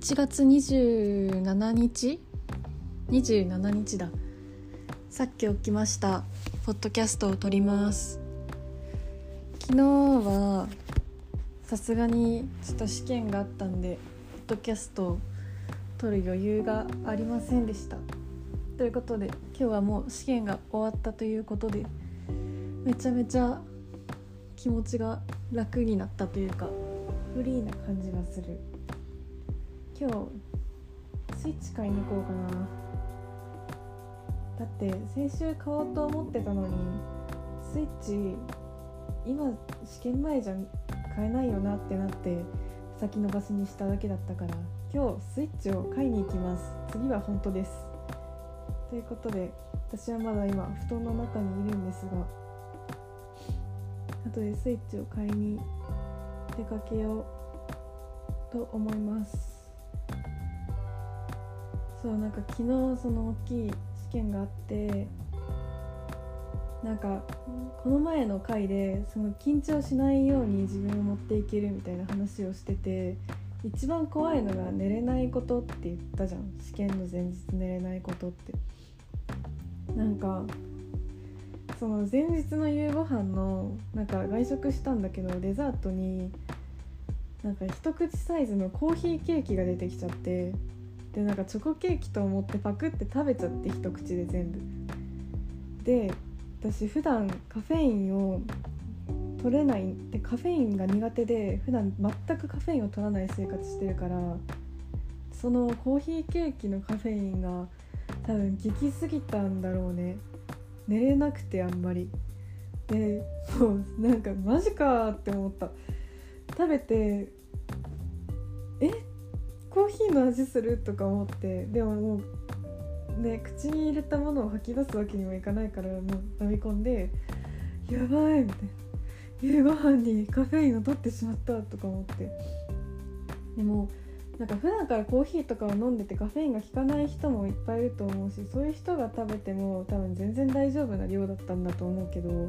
1月27日？27日だ。さっき起きました。ポッドキャストを撮ります。昨日はさすがにちょっと試験があったんでポッドキャストを撮る余裕がありませんでした。ということで今日はもう試験が終わったということでめちゃめちゃ気持ちが楽になったというかフリーな感じがする。今日スイッチ買いに行こうかな。だって先週買おうと思ってたのにスイッチ今試験前じゃ買えないよなってなって先延ばしにしただけだったから今日スイッチを買いに行きます。次は本当です。ということで私はまだ今布団の中にいるんですが後でスイッチを買いに出かけようと思います。そうなんか昨日その大きい試験があってなんかこの前の回でその緊張しないように自分を持っていけるみたいな話をしてて一番怖いのが寝れないことって言ったじゃん。試験の前日寝れないことって。なんかその前日の夕ご飯のなんか外食したんだけどデザートになんか一口サイズのコーヒーケーキが出てきちゃって。でなんかチョコケーキと思ってパクって食べちゃって一口で全部。で私普段カフェインを取れないでカフェインが苦手で普段全くカフェインを取らない生活してるからそのコーヒーケーキのカフェインが多分効きすぎたんだろうね。寝れなくてあんまり。でもうなんかマジかって思った。食べてえ？コーヒーの味するとか思ってでももうね口に入れたものを吐き出すわけにもいかないからもう飲み込んでやばいみたいな。夕ご飯にカフェインを取ってしまったとか思って。でもなんか普段からコーヒーとかを飲んでてカフェインが効かない人もいっぱいいると思うしそういう人が食べても多分全然大丈夫な量だったんだと思うけど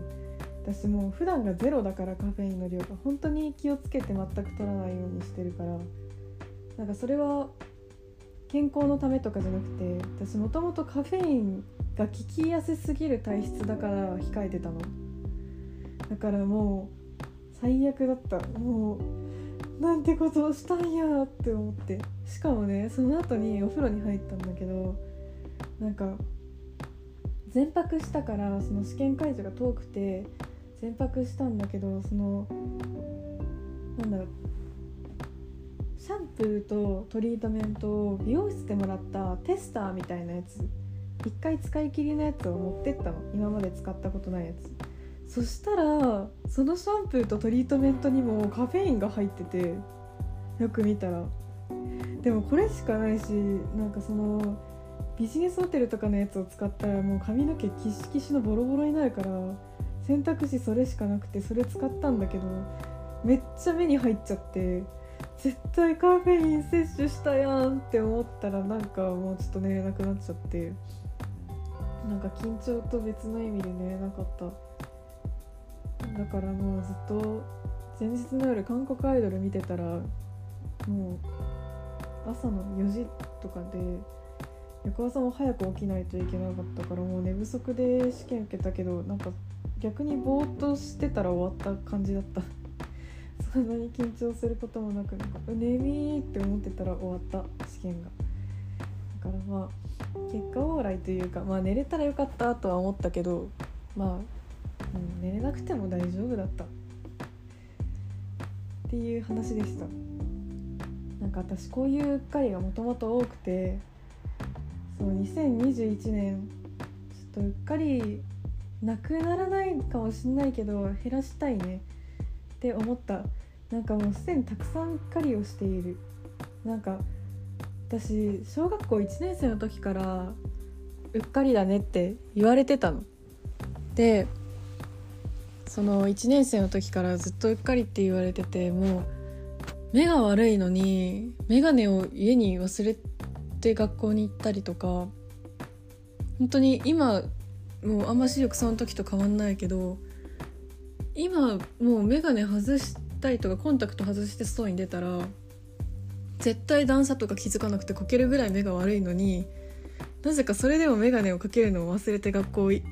私もう普段がゼロだからカフェインの量が。本当に気をつけて全く取らないようにしてるから。なんかそれは健康のためとかじゃなくて私もともとカフェインが効きやすすぎる体質だから控えてたの。だからもう最悪だった。もうなんてことをしたんやって思って。しかもねその後にお風呂に入ったんだけどなんか全泊したからその試験会場が遠くて全泊したんだけどそのなんだろうシャンプーとトリートメントを美容室でもらったテスターみたいなやつ。一回使い切りのやつを持ってったの。今まで使ったことないやつ。そしたらそのシャンプーとトリートメントにもカフェインが入っててよく見たら。でもこれしかないしなんかそのビジネスホテルとかのやつを使ったらもう髪の毛キシキシのボロボロになるから選択肢それしかなくてそれ使ったんだけどめっちゃ目に入っちゃって。絶対カフェイン摂取したやんって思ったらなんかもうちょっと寝れなくなっちゃってなんか緊張と別の意味で寝れなかった。だからもうずっと前日の夜韓国アイドル見てたらもう朝の4時とかで翌朝も早く起きないといけなかったからもう寝不足で試験受けたけどなんか逆にぼーっとしてたら終わった感じだった。そんなに緊張することもなくなんか「眠い」って思ってたら終わった試験が。だからまあ結果オーライというかまあ寝れたらよかったとは思ったけどまあ、うん、寝れなくても大丈夫だった。っていう話でした。なんか私こういううっかりがもともと多くてそう2021年ちょっとうっかりなくならないかもしんないけど減らしたいねって思った。なんかもうすでにたくさんうっかりをしている。なんか私小学校1年生の時からうっかりだねって言われてたの。でその1年生の時からずっとうっかりって言われててもう目が悪いのに眼鏡を家に忘れて学校に行ったりとか本当に今もうあんま視力その時と変わんないけど今もう眼鏡外したりとかコンタクト外して外に出たら絶対段差とか気づかなくてこけるぐらい目が悪いのになぜかそれでも眼鏡をかけるのを忘れて学校行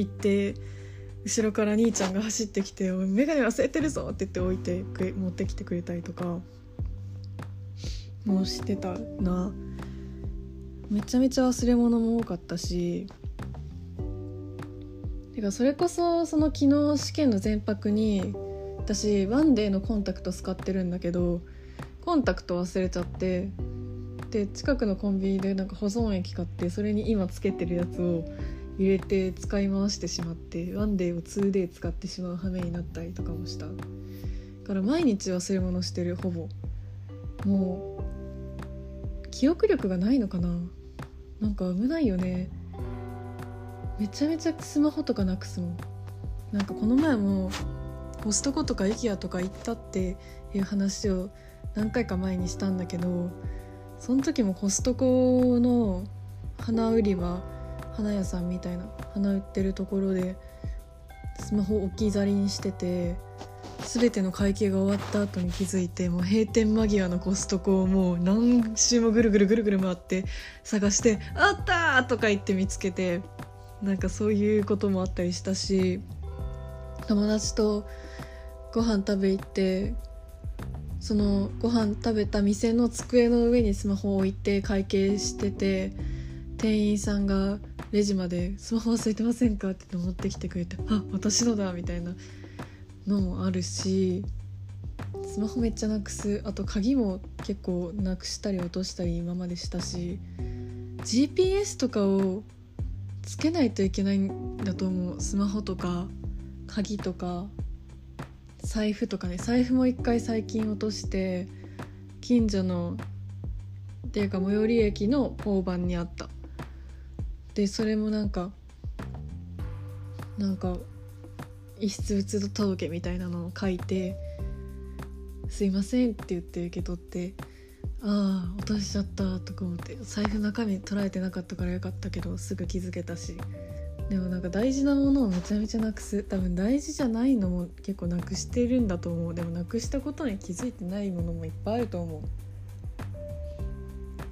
って後ろから兄ちゃんが走ってきて「眼鏡忘れてるぞ!」って言って置いてく持ってきてくれたりとかもうしてたなめちゃめちゃ忘れ物も多かったしてかそれこそその昨日試験の前泊に私ワンデーのコンタクト使ってるんだけどコンタクト忘れちゃってで近くのコンビニでなんか保存液買ってそれに今つけてるやつを入れて使い回してしまってワンデーを 2day 使ってしまう羽目になったりとかもした。だから毎日忘れ物してるほぼ。もう記憶力がないのかな。なんか危ないよね。めちゃめちゃスマホとかなくすもん。なんかこの前もコストコとか IKEA とか行ったっていう話を何回か前にしたんだけどその時もコストコの花売り場花屋さんみたいな花売ってるところでスマホ置き去りにしてて全ての会計が終わった後に気づいてもう閉店間際のコストコをもう何周もぐるぐるぐるぐる回って探して「あった!」とか言って見つけてなんかそういうこともあったりしたし友達とご飯食べ行ってそのご飯食べた店の机の上にスマホを置いて会計してて店員さんがレジまで「スマホ忘れてませんか?」って持ってきてくれて「あ私のだ」みたいなのもあるしスマホめっちゃなくすあと鍵も結構なくしたり落としたり今までしたし GPS とかをつけないといけないんだと思うスマホとか鍵とか財布とかね財布も一回最近落として近所のっていうか最寄り駅の交番にあった。でそれもなんかなんか遺失物届みたいなのを書いて「すいません」って言って受け取って「ああ落としちゃった」とか思って財布中身捉えてなかったからよかったけどすぐ気づけたし。でもなんか大事なものをめちゃめちゃなくす。多分大事じゃないのも結構なくしてるんだと思う。でもなくしたことに気づいてないものもいっぱいあると思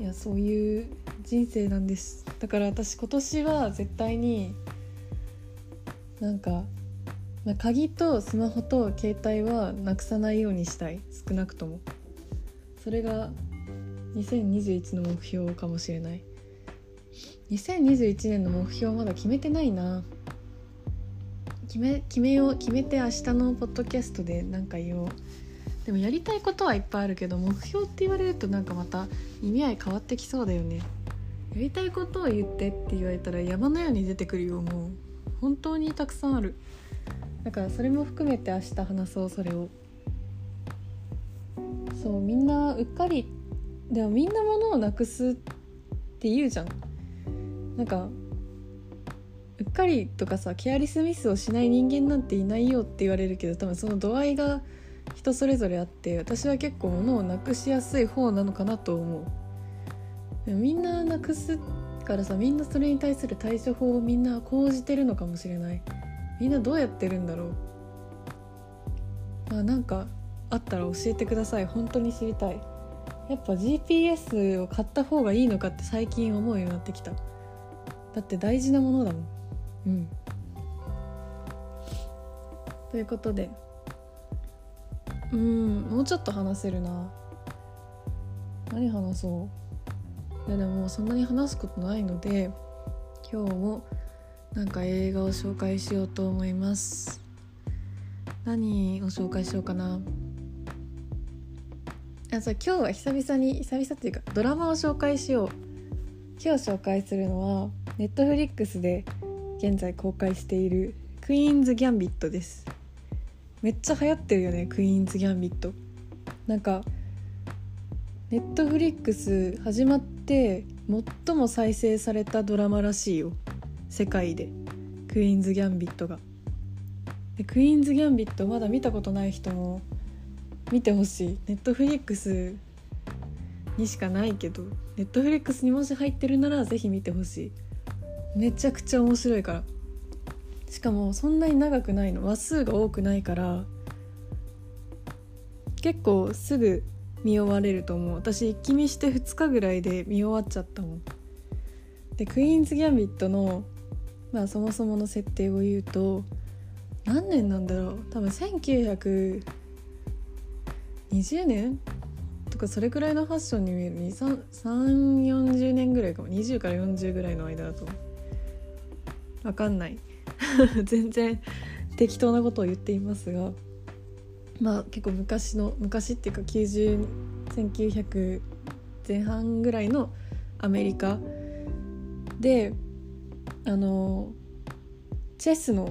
う。いやそういう人生なんです。だから私今年は絶対になんか、まあ、鍵とスマホと携帯はなくさないようにしたい。少なくとも。それが2021の目標かもしれない。2021年の目標まだ決めてないな。決め決めよう決めて明日のポッドキャストで何か言おう。でもやりたいことはいっぱいあるけど目標って言われるとなんかまた意味合い変わってきそうだよね。やりたいことを言ってって言われたら山のように出てくるよもう。本当にたくさんある。だからそれも含めて明日話そうそれを。そうみんなうっかりでもみんな物をなくすって言うじゃん。なんかうっかりとかさケアリスミスをしない人間なんていないよって言われるけど多分その度合いが人それぞれあって私は結構物をなくしやすい方なのかなと思う。みんななくすからさみんなそれに対する対処法をみんな講じてるのかもしれない。みんなどうやってるんだろう。まあなんかあったら教えてください。本当に知りたい。やっぱ GPS を買った方がいいのかって最近思うようになってきた。だって大事なものだもん。うん。ということで。うんもうちょっと話せるな。何話そう。いやでもそんなに話すことないので今日もなんか映画を紹介しようと思います。何を紹介しようかな。あじゃあ今日は久々に久々っていうかドラマを紹介しよう。今日紹介するのはネットフリックスで現在公開しているクイーンズ・ギャンビットです。めっちゃ流行ってるよねクイーンズ・ギャンビットなんかネットフリックス始まって最も再生されたドラマらしいよ。世界で。クイーンズ・ギャンビットが。でクイーンズ・ギャンビットまだ見たことない人も見てほしい。ネットフリックスにしかないけどネットフリックスにもし入ってるなら是非見てほしい。めちゃくちゃ面白いから。しかもそんなに長くないの。話数が多くないから。結構すぐ見終われると思う。私一気見して2日ぐらいで見終わっちゃったもん。でクイーンズ・ギャンビットのまあそもそもの設定を言うと何年なんだろう。多分1920年？とかそれくらいのファッションに見える。340年ぐらいかも。20から40ぐらいの間だと思う。分かんない。全然適当なことを言っていますがまあ結構昔の昔っていうか901900前半ぐらいのアメリカであのチェスの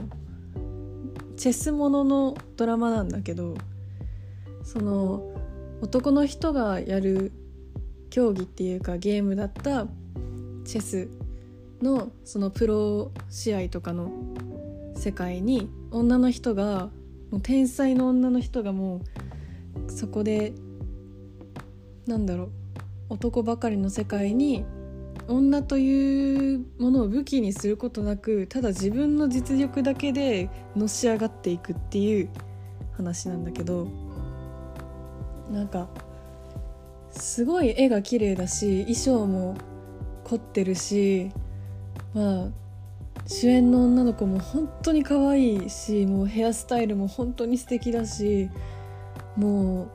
チェスもののドラマなんだけどその男の人がやる競技っていうかゲームだったチェスのそのプロ試合とかの世界に女の人がもう天才の女の人がもうそこでなんだろう男ばかりの世界に女というものを武器にすることなくただ自分の実力だけでのし上がっていくっていう話なんだけどなんかすごい絵が綺麗だし衣装も凝ってるしまあ主演の女の子も本当に可愛いしもうヘアスタイルも本当に素敵だしもう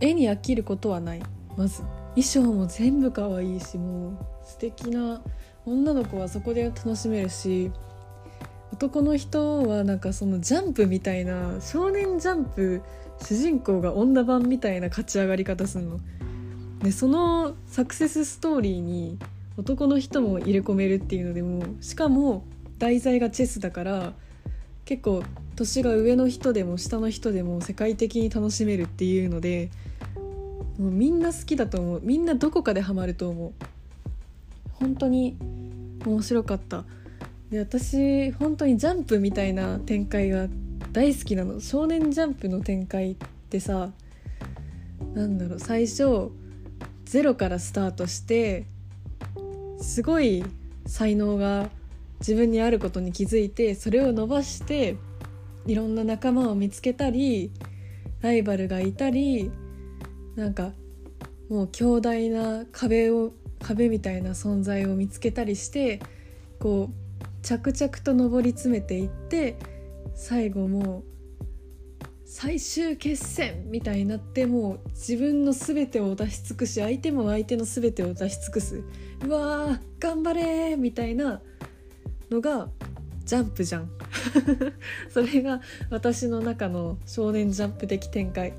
絵に飽きることはないまず衣装も全部可愛いしもう素敵な女の子はそこで楽しめるし男の人はなんかそのジャンプみたいな少年ジャンプ主人公が女版みたいな勝ち上がり方するの。でそのサクセスストーリーに男の人も入れ込めるっていうのでもしかも題材がチェスだから結構年が上の人でも下の人でも世界的に楽しめるっていうのでもうみんな好きだと思う。みんなどこかでハマると思う。本当に面白かった。で私本当にジャンプみたいな展開が大好きなの。少年ジャンプの展開ってさなんだろう。最初ゼロからスタートしてすごい才能が自分にあることに気づいてそれを伸ばしていろんな仲間を見つけたりライバルがいたりなんかもう強大な壁を壁みたいな存在を見つけたりしてこう着々と上り詰めていって最後もう最終決戦みたいになってもう自分の全てを出し尽くし相手も相手の全てを出し尽くすうわー頑張れみたいなのがジャンプじゃん それが私の中の少年ジャンプ的展開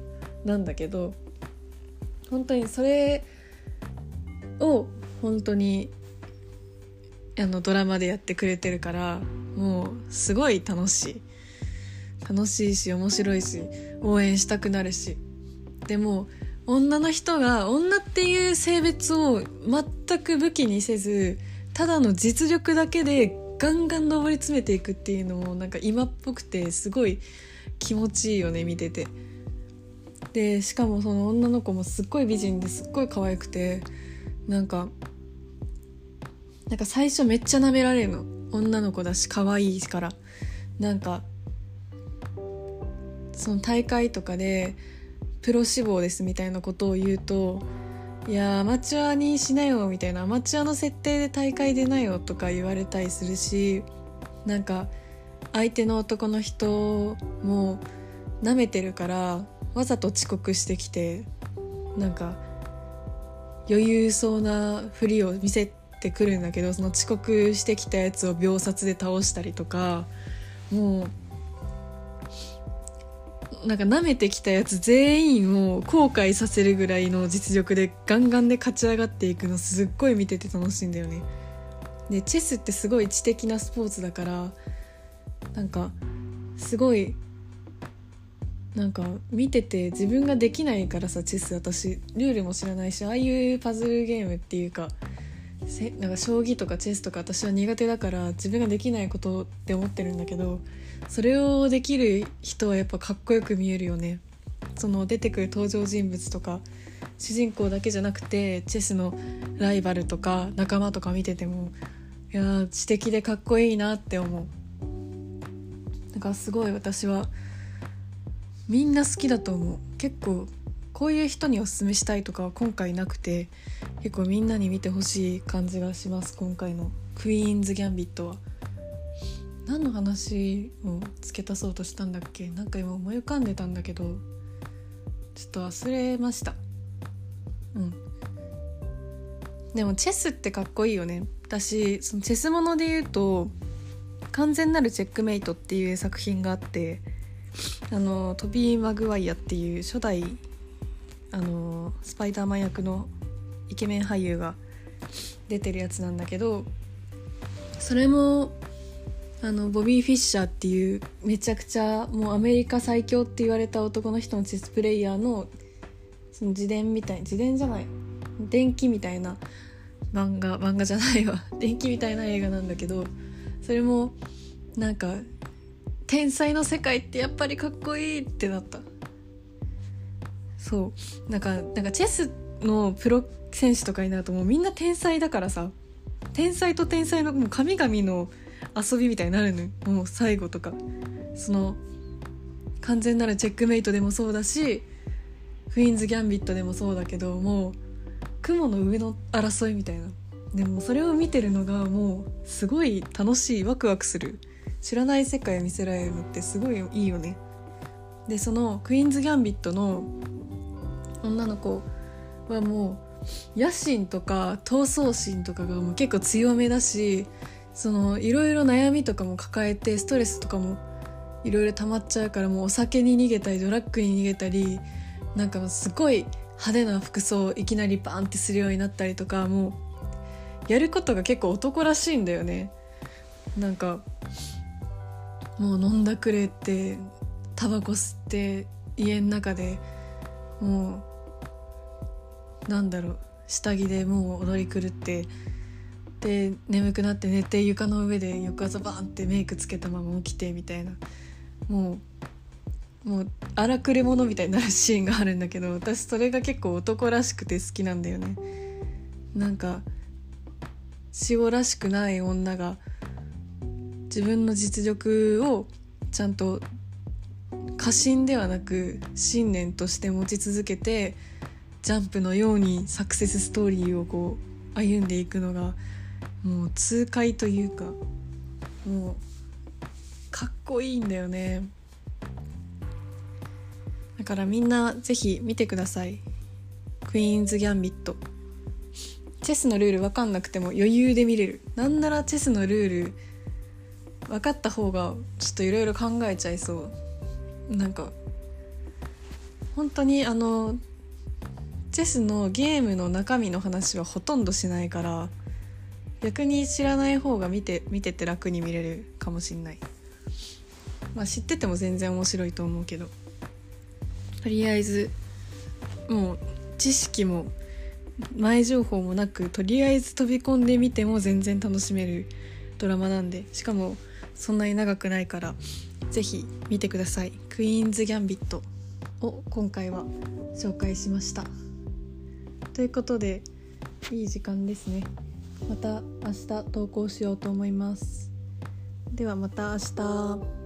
なんだけど本当にそれを本当にあのドラマでやってくれてるからもうすごい楽しい。楽しいし面白いし応援したくなるし。でも女の人が女っていう性別を全く武器にせずただの実力だけでガンガン上り詰めていくっていうのもなんか今っぽくてすごい気持ちいいよね見てて。でしかもその女の子もすっごい美人ですっごい可愛くてなんかなんか最初めっちゃ舐められるの。女の子だし可愛いから。なんかその大会とかでプロ志望ですみたいなことを言うといやアマチュアにしなよみたいなアマチュアの設定で大会出なよとか言われたりするしなんか相手の男の人も舐めてるからわざと遅刻してきてなんか余裕そうなふりを見せてくるんだけどその遅刻してきたやつを秒殺で倒したりとかもうなんか舐めてきたやつ全員を後悔させるぐらいの実力でガンガンで勝ち上がっていくのすっごい見てて楽しいんだよね。でチェスってすごい知的なスポーツだからなんかすごいなんか見てて自分ができないからさチェス私ルールも知らないしああいうパズルゲームっていうかせなんか将棋とかチェスとか私は苦手だから自分ができないことって思ってるんだけどそれをできる人はやっぱかっこよく見えるよね。その出てくる登場人物とか主人公だけじゃなくてチェスのライバルとか仲間とか見ててもいや知的でかっこいいなって思う。だかすごい私はみんな好きだと思う。結構こういう人におすすめしたいとかは今回なくて結構みんなに見てほしい感じがします今回の「クイーンズ・ギャンビットは」何の話を付け足そうとしたんだっけ？なんか今思い浮かんでたんだけどちょっと忘れました。うん。でもチェスってかっこいいよね。私そのチェスもので言うと「完全なるチェックメイト」っていう作品があってあのトビー・マグワイアっていう初代あのスパイダーマン役のイケメン俳優が出てるやつなんだけどそれもあのボビー・フィッシャーっていうめちゃくちゃもうアメリカ最強って言われた男の人のチェスプレイヤーのその自伝みたい自伝じゃない電気みたいな漫画漫画じゃないわ。電気みたいな映画なんだけどそれもなんか天才の世界ってやっぱりかっこいいってなった。そう。なんかなんかチェスのプロ選手とかになるともうみんな天才だからさ。天才と天才のもう神々の遊びみたいになるのよ。もう最後とか。その完全なるチェックメイトでもそうだしクイーンズ・ギャンビットでもそうだけどもう雲の上の争いみたいな。でもそれを見てるのがもうすごい楽しいワクワクする。知らない世界を見せられるのってすごいいいよね。でそのクイーンズ・ギャンビットの女の子はもう野心とか闘争心とかがもう結構強めだしそのいろいろ悩みとかも抱えてストレスとかもいろいろ溜まっちゃうからもうお酒に逃げたりドラッグに逃げたりなんかすごい派手な服装をいきなりバンってするようになったりとかもうやることが結構男らしいんだよね。なんかもう飲んだくれてタバコ吸って家の中でもうなんだろう下着でもう踊り狂ってで眠くなって寝て床の上で翌朝バーンってメイクつけたまま起きてみたいな。もうもう荒くれ者みたいになるシーンがあるんだけど 私それが結構男らしくて好きなんだよね。なんか死後らしくない女が自分の実力をちゃんと過信ではなく信念として持ち続けてジャンプのようにサクセスストーリーをこう歩んでいくのがもう痛快というかもうかっこいいんだよね。だからみんなぜひ見てください。クイーンズ・ギャンビット。チェスのルール分かんなくても余裕で見れる。なんならチェスのルール分かった方がちょっといろいろ考えちゃいそう。なんか本当にあのチェスのゲームの中身の話はほとんどしないから逆に知らない方が見て見てて楽に見れるかもしんない。まあ知ってても全然面白いと思うけど。とりあえずもう知識も前情報もなくとりあえず飛び込んでみても全然楽しめるドラマなんで。しかもそんなに長くないから是非見てください「クイーンズ・ギャンビット」を今回は紹介しました。ということでいい時間ですね。また明日投稿しようと思います。ではまた明日。